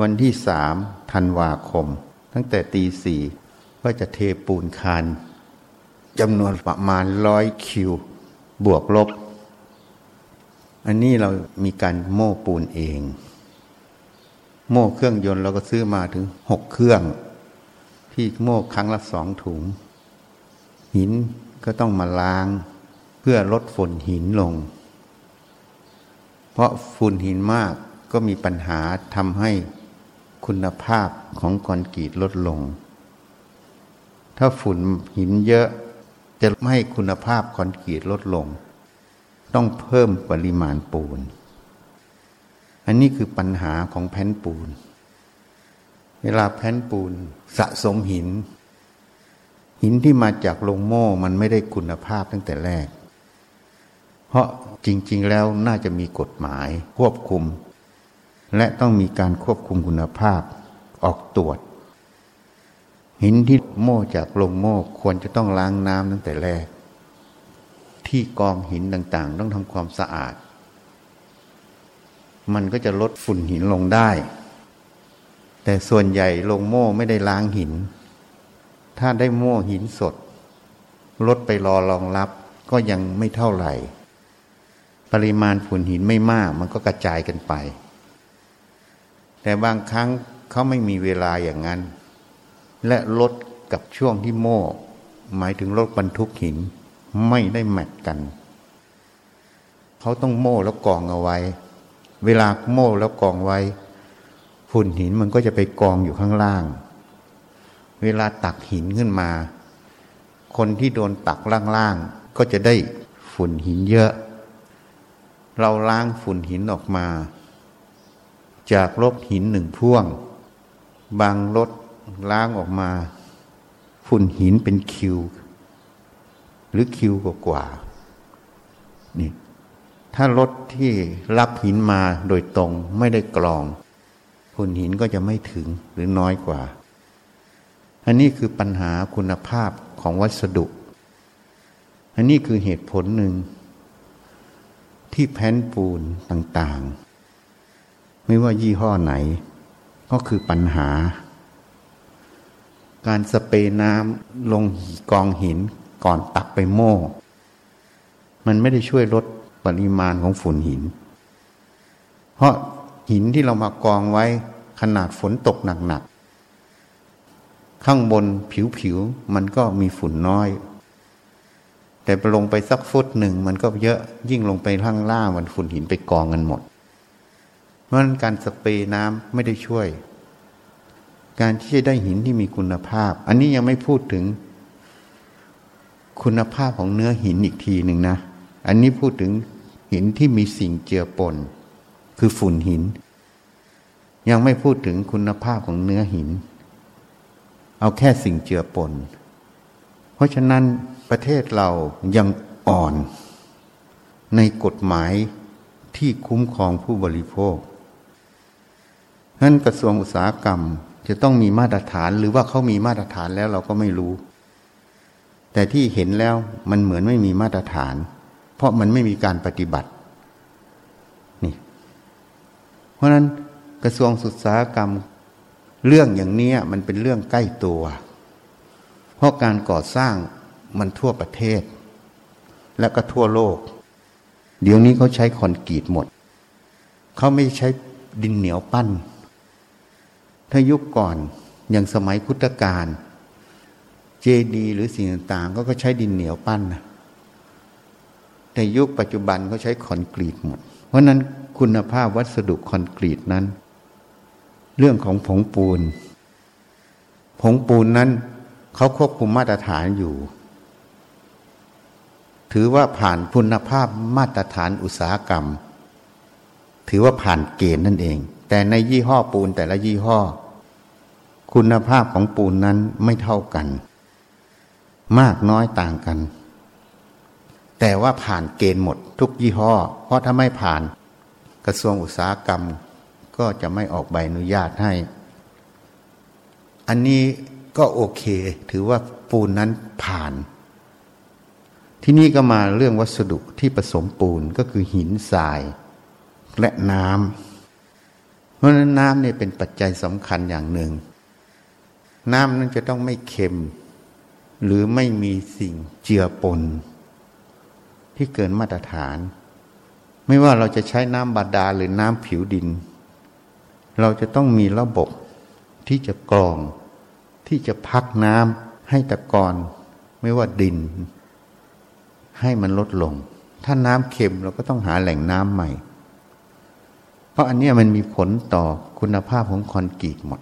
วันที่สามธันวาคม ตั้งแต่ตีสี่ก็จะเทปูนคานจำนวนประมาณร้อยคิว บวกลบ อันนี้เรามีการโม่ปูนเอง โม่เครื่องยนต์เราก็ซื้อมาถึงหกเครื่อง ที่โม่ครั้งละสองถุง หินก็ต้องมาล้าง เพื่อลดฝุ่นหินลง เพราะฝุ่นหินมากก็มีปัญหาทำให้ คุณภาพของคอนกรีตลดลง ถ้าฝุ่นหินเยอะจะไม่ให้คุณภาพคอนกรีตลดลง ต้องเพิ่มปริมาณปูน อันนี้คือปัญหาของแผ่นปูน เวลาแผ่นปูนสะสมหิน หินที่มาจากโรงโม่มันไม่ได้คุณภาพตั้งแต่แรก เพราะจริง ๆ แล้วน่าจะมีกฎหมายควบคุม และต้องมีการควบคุมคุณภาพออกตรวจ หินที่โม่จากโรงโม่ควรจะต้องล้างน้ำตั้งแต่แรก ที่กองหินต่างๆ ต้องทำความสะอาด มันก็จะลดฝุ่นหินลงได้ แต่ส่วนใหญ่โรงโม่ไม่ได้ล้างหิน ถ้าได้โม่หินสด ลดไปรอรองรับก็ยังไม่เท่าไหร่ ปริมาณฝุ่นหินไม่มากมันก็กระจายกันไป แต่บางครั้งเขาไม่มีเวลาอย่างนั้น และลดกับช่วงที่โม่ หมายถึงรถบรรทุกหินไม่ได้แมทกัน เขาต้องโม่แล้วกองเอาไว้ เวลาโม่แล้วกองไว้ ฝุ่นหินมันก็จะไปกองอยู่ข้างล่าง เวลาตักหินขึ้นมา คนที่โดนตักล่างๆก็จะได้ฝุ่นหินเยอะ เราล้างฝุ่นหินออกมา จากรถหินหนึ่งพ่วง บางรถล้างออกมา ฝุ่นหินเป็นคิว หรือคิวกว่าๆนี่ถ้ารถที่รับหินมาโดยตรงไม่ได้กรองฝุ่นหินก็จะไม่ถึงหรือน้อยกว่า อันนี้คือปัญหาคุณภาพของวัสดุ อันนี้คือเหตุผลหนึ่งที่แผ่นปูนต่างๆ ไม่ว่ายี่ห้อไหน ก็คือปัญหา การสเปรย์น้ำลงกองหินก่อนตักไปโม่ มันไม่ได้ช่วยลดปริมาณของฝุ่นหิน เพราะหินที่เรามากองไว้ขนาดฝนตกหนักๆ ข้างบนผิวๆ มันก็มีฝุ่นน้อย แต่ลงไปสักฟุตหนึ่งมันก็เยอะยิ่งลงไปข้างล่างมันฝุ่นหินไปกองกันหมด ราะนั้นการสเปรย์น้ำไม่ได้ช่วย การที่จะได้หินที่มีคุณภาพ อันนี้ยังไม่พูดถึงคุณภาพของเนื้อหินอีกทีหนึ่งนะ อันนี้พูดถึงหินที่มีสิ่งเจือปน คือฝุ่นหิน ยังไม่พูดถึงคุณภาพของเนื้อหิน เอาแค่สิ่งเจือปน เพราะฉะนั้นประเทศเรายังอ่อนในกฎหมายที่คุ้มครองผู้บริโภค นั้นกระทรวงอุตสาหกรรม จะต้องมีมาตรฐานหรือว่าเขามีมาตรฐานแล้วเราก็ไม่รู้ แต่ที่เห็นแล้วมันเหมือนไม่มีมาตรฐาน เพราะมันไม่มีการปฏิบัตินี่เพราะนั้นกระทรวงอุตสาหกรรม เรื่องอย่างนี้มันเป็นเรื่องใกล้ตัว เพราะการก่อสร้างมันทั่วประเทศ และก็ทั่วโลก เดี๋ยวนี้เขาใช้คอนกรีตหมด เขาไม่ใช้ดินเหนียวปั้น ถ้ายุคก่อนอย่างสมัยพุทธกาลเจดีหรือสิ่งต่างๆ ก็ใช้ดินเหนียวปั้นนะแต่ยุคปัจจุบันเขาใช้คอนกรีตหมด เพราะนั้นคุณภาพวัสดุคอนกรีตนั้น เรื่องของผงปูน ผงปูนนั้นเขาควบคุมมาตรฐานอยู่ ถือว่าผ่านคุณภาพมาตรฐานอุตสาหกรรม ถือว่าผ่านเกณฑ์นั่นเอง แต่ในยี่ห้อปูนแต่ละยี่ห้อ คุณภาพของปูนนั้นไม่เท่ากัน มากน้อยต่างกัน แต่ว่าผ่านเกณฑ์หมดทุกยี่ห้อ เพราะถ้าไม่ผ่านกระทรวงอุตสาหกรรม ก็จะไม่ออกใบอนุญาตให้ อันนี้ก็โอเค ถือว่าปูนนั้นผ่าน ที่นี่ก็มาเรื่องวัสดุที่ผสมปูนก็คือหินทรายและน้ำเพราะฉะนั้นน้ำเนี่ยเป็นปัจจัยสำคัญอย่างหนึ่ง น้ำนั้นจะต้องไม่เค็ม หรือไม่มีสิ่งเจือปน ที่เกินมาตรฐาน ไม่ว่าเราจะใช้น้ำบาดาลหรือน้ำผิวดิน เราจะต้องมีระบบที่จะกรอง ที่จะพักน้ำให้ตะกอนไม่ว่าดิน ให้มันลดลง ถ้าน้ำเค็มเราก็ต้องหาแหล่งน้ำใหม่ เพราะอันนี้มันมีผลต่อคุณภาพของคอนกรีตหมด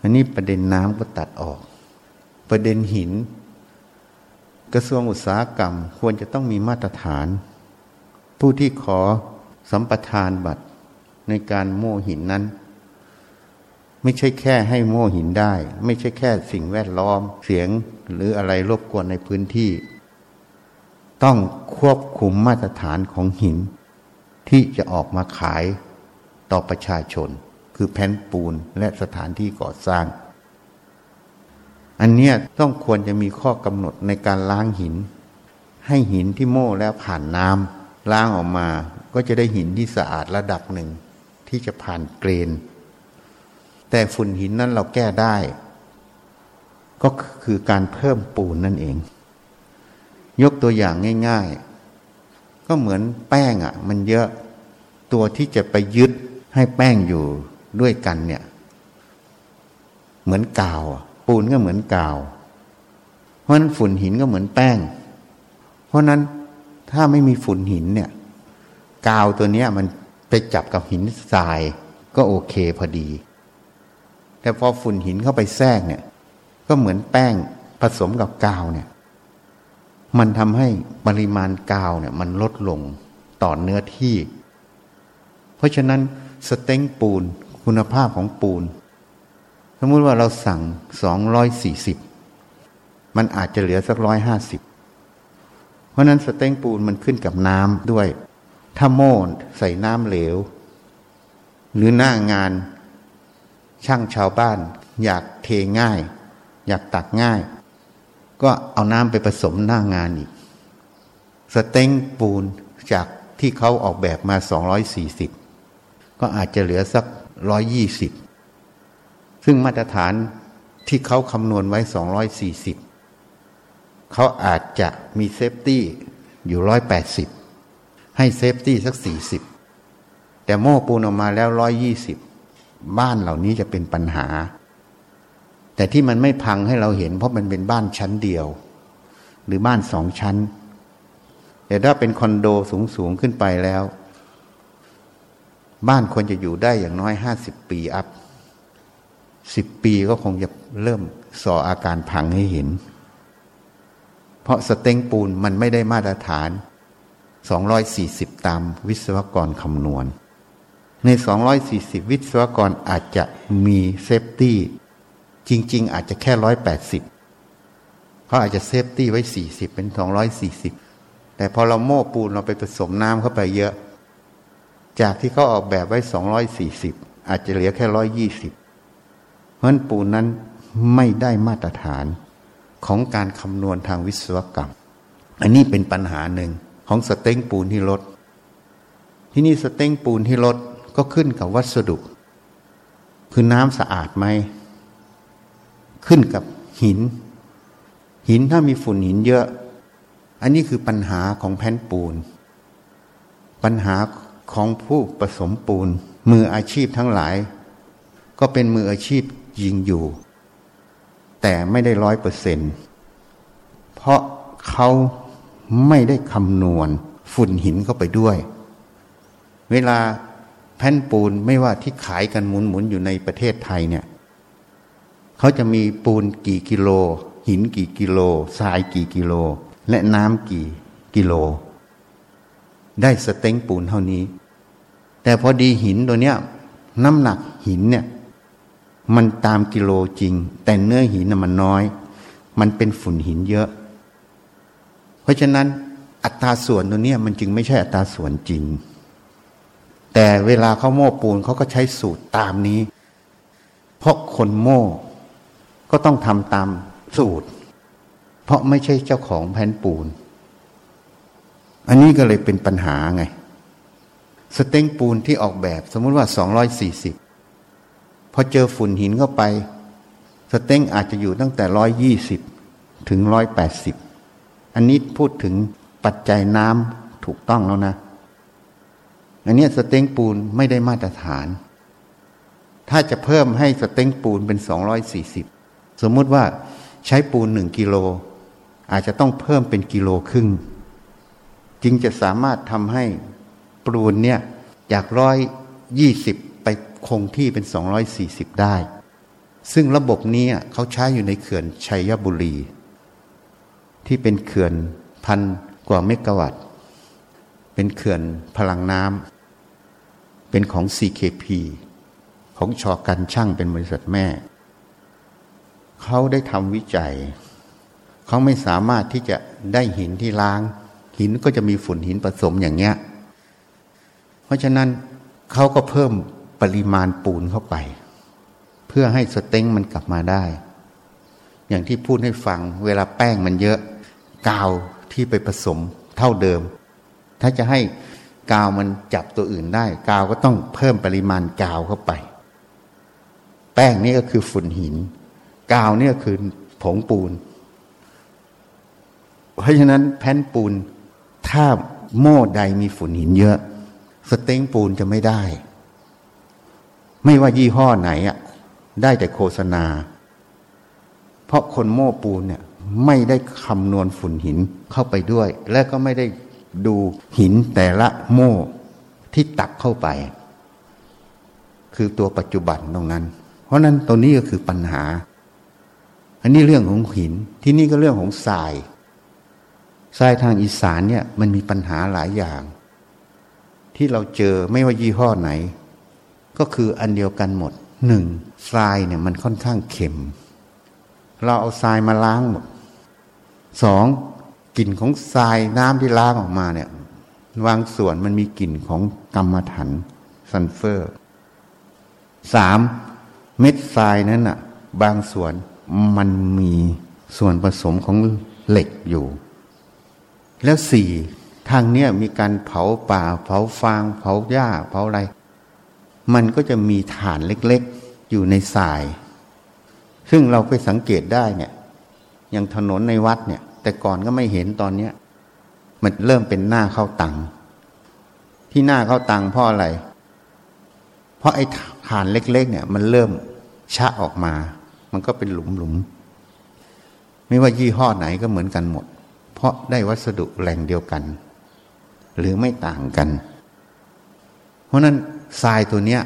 อันนี้ประเด็นน้ำก็ตัดออก ประเด็นหิน กระทรวงอุตสาหกรรมควรจะต้องมีมาตรฐาน ผู้ที่ขอสัมปทานบัตรในการโม่หินนั้น ไม่ใช่แค่ให้โม่หินได้ ไม่ใช่แค่สิ่งแวดล้อมเสียงหรืออะไรรบกวนในพื้นที่ ต้องควบคุมมาตรฐานของหิน ที่จะออกมาขายต่อประชาชน คือแผ่นปูนและสถานที่ก่อสร้าง อันนี้ต้องควรจะมีข้อกำหนดในการล้างหิน ให้หินที่โม่แล้วผ่านน้ำล้างออกมา ก็จะได้หินที่สะอาดระดับหนึ่ง ที่จะผ่านเกรน แต่ฝุ่นหินนั้นเราแก้ได้ ก็คือการเพิ่มปูนนั่นเอง ยกตัวอย่างง่าย ๆ ก็เหมือนแป้งอะ่ะ มันเยอะตัวที่จะไปยึดให้แป้งอยู่ ด้วยกันเนี่ย เหมือนกาว ปูนก็เหมือนกาว เพราะนั้นฝุ่นหินก็เหมือนแป้ง เพราะนั้นถ้าไม่มีฝุ่นหินเนี่ย กาวตัวเนี้ยมันไปจับกับหินทรายก็โอเคพอดี แต่พอฝุ่นหินเข้าไปแทรกเนี่ย ก็เหมือนแป้งผสมกับกาวเนี่ย มันทำให้ปริมาณกาวเนี่ย มันลดลงต่อเนื้อที่ เพราะฉะนั้นสเต็งปูน คุณภาพของปูน สมมติว่าเราสั่งสองร้อยสี่สิบมันอาจจะเหลือสักร้อยห้าสิบเพราะนั้นสเต็งปูนมันขึ้นกับน้ำด้วย ถ้าโม่ใส่น้ำเหลว หรือหน้างานช่างชาวบ้าน อยากเทง่าย อยากตักง่าย ก็เอาน้ำไปผสมหน้างานอีก สเต็งปูนจากที่เขาออกแบบมา 240 ก็อาจจะเหลือสัก120ซึ่งมาตรฐานที่เขาคำนวณไว้240เขาอาจจะมี safety อยู่180ให้ safety สัก40แต่โม่ปูนออกมาแล้ว120บ้านเหล่านี้จะเป็นปัญหา แต่ที่มันไม่พังให้เราเห็น เพราะมันเป็นบ้านชั้นเดียว หรือบ้านสองชั้น แต่ถ้าเป็นคอนโดสูงสูงขึ้นไปแล้ว บ้านควรจะอยู่ได้อย่างน้อยห้าสิบปีสักสิบปีก็คงจะเริ่มส่ออาการพังให้เห็น เพราะ strength ปูนมันไม่ได้มาตรฐาน 240 ตามวิศวกรคำนวณ ใน 240 วิศวกรอาจจะมี safety จริง ๆ อาจจะแค่ร้อยแปดสิบเขาอาจจะเซฟตี้ไว้สี่สิบเป็นสองร้อยสี่สิบแต่พอเราโม่ปูนเราไปผสมน้ำเข้าไปเยอะ จากที่เขาออกแบบไว้สองร้อยสี่สิบอาจจะเหลือแค่ร้อยยี่สิบเพราะนั้นปูนนั้นไม่ได้มาตรฐานของการคำนวณทางวิศวกรรม อันนี้เป็นปัญหาหนึ่งของสเต็งปูนที่ลด ที่นี่สเต็งปูนที่ลดก็ขึ้นกับวัสดุ คือน้ำสะอาดไหม ขึ้นกับหิน หินถ้ามีฝุ่นหินเยอะ อันนี้คือปัญหาของแผ่นปูน ปัญหา ของผู้ผสมปูน มืออาชีพทั้งหลาย ก็เป็นมืออาชีพยิงอยู่ แต่ไม่ได้ร้อยเปอร์เซ็นเพราะเขาไม่ได้คำนวณฝุ่นหินเข้าไปด้วย เวลาแผ่นปูนไม่ว่าที่ขายกันหมุนๆอยู่ในประเทศไทยเนี่ยเขาจะมีปูนกี่กิโล หินกี่กิโลทรายกี่กิโล และน้ำกี่กิโล ได้สเต็งปูนเท่านี้ แต่พอดีหินตัวเนี้ยน้ำหนักหินเนี่ยมันตามกิโลจริง แต่เนื้อหินมันน้อย มันเป็นฝุ่นหินเยอะ เพราะฉะนั้นอัตราส่วนตัวเนี้ยมันจึงไม่ใช่อัตราส่วนจริง แต่เวลาเขาโม่ปูนเขาก็ใช้สูตรตามนี้ เพราะคนโม่ก็ต้องทำตามสูตร เพราะไม่ใช่เจ้าของแผ่นปูน อันนี้ก็เลยเป็นปัญหาไง สเต็งปูนที่ออกแบบ สมมุติว่า 240 พอเจอฝุ่นหินเข้าไป สเต็งอาจจะอยู่ตั้งแต่ 120 ถึง 180 อันนี้พูดถึงปัจจัยน้ำถูกต้องแล้วนะ อันนี้สเต็งปูนไม่ได้มาตรฐาน ถ้าจะเพิ่มให้สเต็งปูนเป็น 240 สมมุติว่าใช้ปูนหนึ่งกิโล อาจจะต้องเพิ่มเป็นกิโลครึ่งจึงจะสามารถทำให้ ปูนเนี่ยจากร้อยยี่สิบไปคงที่เป็นสองร้อยสี่สิบได้ ซึ่งระบบนี้เขาใช้อยู่ในเขื่อนชัยบุรี ที่เป็นเขื่อนพันกว่าเมกะวัตต์เป็นเขื่อนพลังน้ำเป็นของ CKP ของชอกันช่างเป็นบริษัทแม่ เขาได้ทำวิจัย เขาไม่สามารถที่จะได้หินที่ล้าง หินก็จะมีฝุ่นหินผสมอย่างเงี้ย ราะฉะนั้นเขาก็เพิ่มปริมาณปูนเข้าไป เพื่อให้สเต็งมันกลับมาได้ อย่างที่พูดให้ฟังเวลาแป้งมันเยอะ กาวที่ไปผสมเท่าเดิม ถ้าจะให้กาวมันจับตัวอื่นได้ กาวก็ต้องเพิ่มปริมาณกาวเข้าไป แป้งนี่ก็คือฝุ่นหิน กาวนี่ก็คือผงปูน เพราะฉะนั้นแผ่นปูนถ้าโม่ใดมีฝุ่นหินเยอะ สเต็งปูนจะไม่ได้ ไม่ว่ายี่ห้อไหนอะได้แต่โฆษณา เพราะคนโม่ปูนเนี่ยไม่ได้คำนวณฝุ่นหินเข้าไปด้วย และก็ไม่ได้ดูหินแต่ละโม่ที่ตักเข้าไป คือตัวปัจจุบันตรงนั้น เพราะนั้นตรงนี้ก็คือปัญหา อันนี้เรื่องของหินที่นี่ก็เรื่องของทรายทรายทางอีสานเนี่ยมันมีปัญหาหลายอย่าง ที่เราเจอไม่ว่ายี่ห้อไหน ก็คืออันเดียวกันหมดหนึ่งทรายเนี่ยมันค่อนข้างเค็ม เราเอาทรายมาล้างหมดสองกลิ่นของทรายน้ำที่ล้างออกมาเนี่ยวางส่วนมันมีกลิ่นของกรรมฐานซันเฟอร์สามเม็ดทรายนั้นอะบางส่วนมันมีส่วนผสมของเหล็กอยู่ แล้วสี่ ทางเนี้ยมีการเผาป่า เผาฟาง เผาหญ้า เผาอะไร มันก็จะมีฐานเล็กๆ อยู่ในทราย ซึ่งเราไปสังเกตได้เนี่ยอย่างถนนในวัดเนี่ย แต่ก่อนก็ไม่เห็นตอนเนี้ยมันเริ่มเป็นหน้าเข้าตังที่หน้าเข้าตังเพราะอะไร เพราะไอ้ฐานเล็ก ๆ เนี่ย มันเริ่มชะออกมา มันก็เป็นหลุมๆไม่ว่ายี่ห้อไหนก็เหมือนกันหมด เพราะได้วัสดุแหล่งเดียวกัน หรือไม่ต่างกัน เพราะนั้นทรายตัวเนี้ย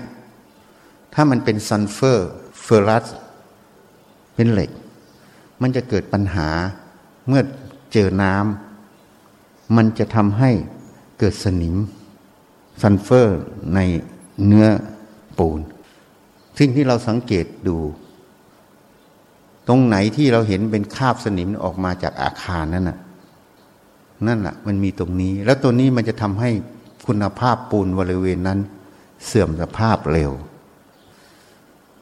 ถ้ามันเป็นซัลเฟอร์เฟอรัสเป็นเหล็ก มันจะเกิดปัญหาเมื่อเจอน้ำมันจะทำให้เกิดสนิมซัลเฟอร์ในเนื้อปูนสิ่งที่เราสังเกตดู ตรงไหนที่เราเห็นเป็นคราบสนิมออกมาจากอาคารนั่นน่ะ นั่นแหละมันมีตรงนี้ แล้วตัวนี้มันจะทำให้คุณภาพปูนบริเวณนั้น เสื่อมสภาพเร็ว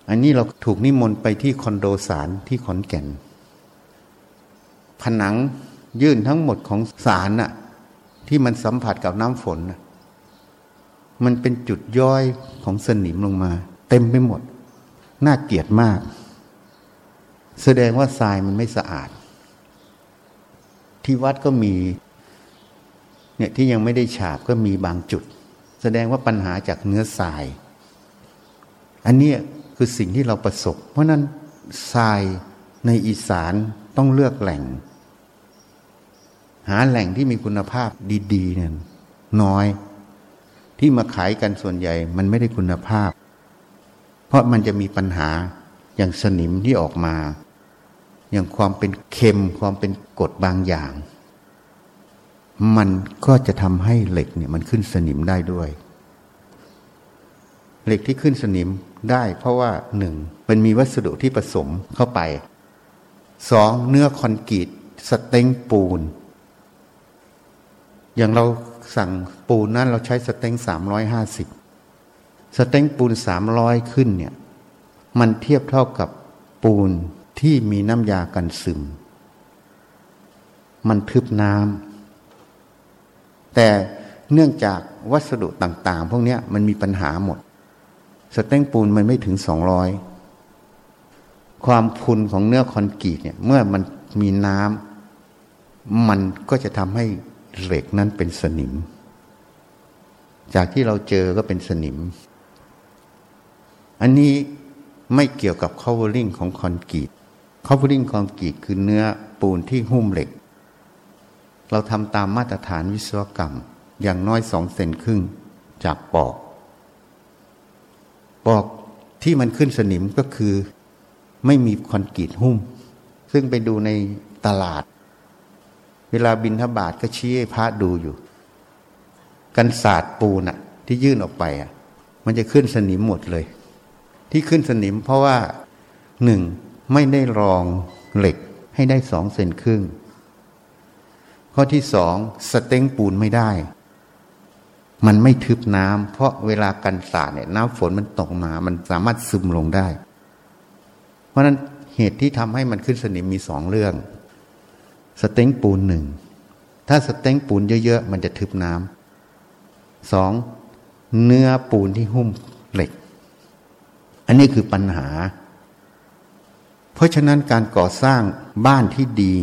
อันนี้เราถูกนิมนต์ไปที่คอนโดสารที่ขอนแก่น ผนังยื่นทั้งหมดของสารน่ะที่มันสัมผัสกับน้ำฝนน่ะมันเป็นจุดย่อยของสนิมลงมา เต็มไปหมด น่าเกลียดมาก แสดงว่าทรายมันไม่สะอาด ที่วัดก็มีเนี่ยที่ยังไม่ได้ฉาบก็มีบางจุด แสดงว่าปัญหาจากเนื้อทราย อันนี้คือสิ่งที่เราประสบ เพราะนั้นทรายในอีสานต้องเลือกแหล่ง หาแหล่งที่มีคุณภาพดีๆเนี่ยน้อย ที่มาขายกันส่วนใหญ่มันไม่ได้คุณภาพ เพราะมันจะมีปัญหาอย่างสนิมที่ออกมา อย่างความเป็นเค็มความเป็นกรดบางอย่าง มันก็จะทำให้เหล็กเนี่ยมันขึ้นสนิมได้ด้วย เหล็กที่ขึ้นสนิมได้เพราะว่าหนึ่งมันมีวัสดุที่ผสมเข้าไปสองเนื้อคอนกรีตสเต็งปูน อย่างเราสั่งปูนนั้นเราใช้สเต็งสามร้อยห้าสิบสเต็งปูนสามร้อยขึ้นเนี่ย มันเทียบเท่ากับปูน ที่มีน้ำยากันซึม มันทึบน้ำแต่เนื่องจากวัสดุต่าง ๆ พวกนี้มันมีปัญหาหมด สเต็งปูนมันไม่ถึงสองร้อยความพุนของเนื้อคอนกรีตเนี่ย เมื่อมันมีน้ำมันก็จะทำให้เหล็กนั้นเป็นสนิม จากที่เราเจอก็เป็นสนิม อันนี้ไม่เกี่ยวกับ covering ของคอนกรีต covering คอนกรีตคือเนื้อปูนที่หุ้มเหล็ก เราทำตามมาตรฐานวิศวกรรมอย่างน้อยสองเซนครึ่งจากปอก ปอกที่มันขึ้นสนิมก็คือไม่มีคอนกรีตหุ้ม ซึ่งไปดูในตลาด เวลาบินทบาทก็ชี้ให้พระดูอยู่ กันศาสตร์ปูนอะที่ยื่นออกไปอะมันจะขึ้นสนิมหมดเลย ที่ขึ้นสนิมเพราะว่าหนึ่ง ไม่ได้รองเหล็กให้ได้สองเซนครึ่ง ข้อที่สองสเต็งปูนไม่ได้ มันไม่ทึบน้ำเพราะเวลากันสาดเนี่ยน้ำฝนมันตกมา มันสามารถซึมลงได้ เพราะนั้นเหตุที่ทำให้มันขึ้นสนิมมีสองเรื่อง สเต็งปูนหนึ่ง ถ้าสเต็งปูนเยอะๆ มันจะทึบน้ำสองเนื้อปูนที่หุ้มเหล็ก อันนี้คือปัญหา เพราะฉะนั้นการก่อสร้างบ้านที่ดี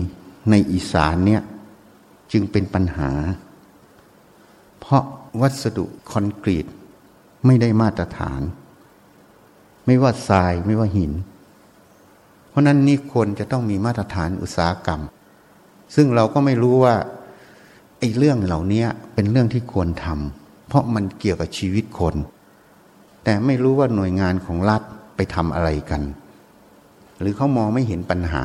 ในอีสานเนี่ยจึงเป็นปัญหา เพราะวัสดุคอนกรีตไม่ได้มาตรฐาน ไม่ว่าทรายไม่ว่าหิน เพราะนั้นนี่ควรจะต้องมีมาตรฐานอุตสาหกรรม ซึ่งเราก็ไม่รู้ว่าไอ้เรื่องเหล่านี้เป็นเรื่องที่ควรทำเพราะมันเกี่ยวกับชีวิตคน แต่ไม่รู้ว่าหน่วยงานของรัฐไปทำอะไรกัน หรือเขามองไม่เห็นปัญหา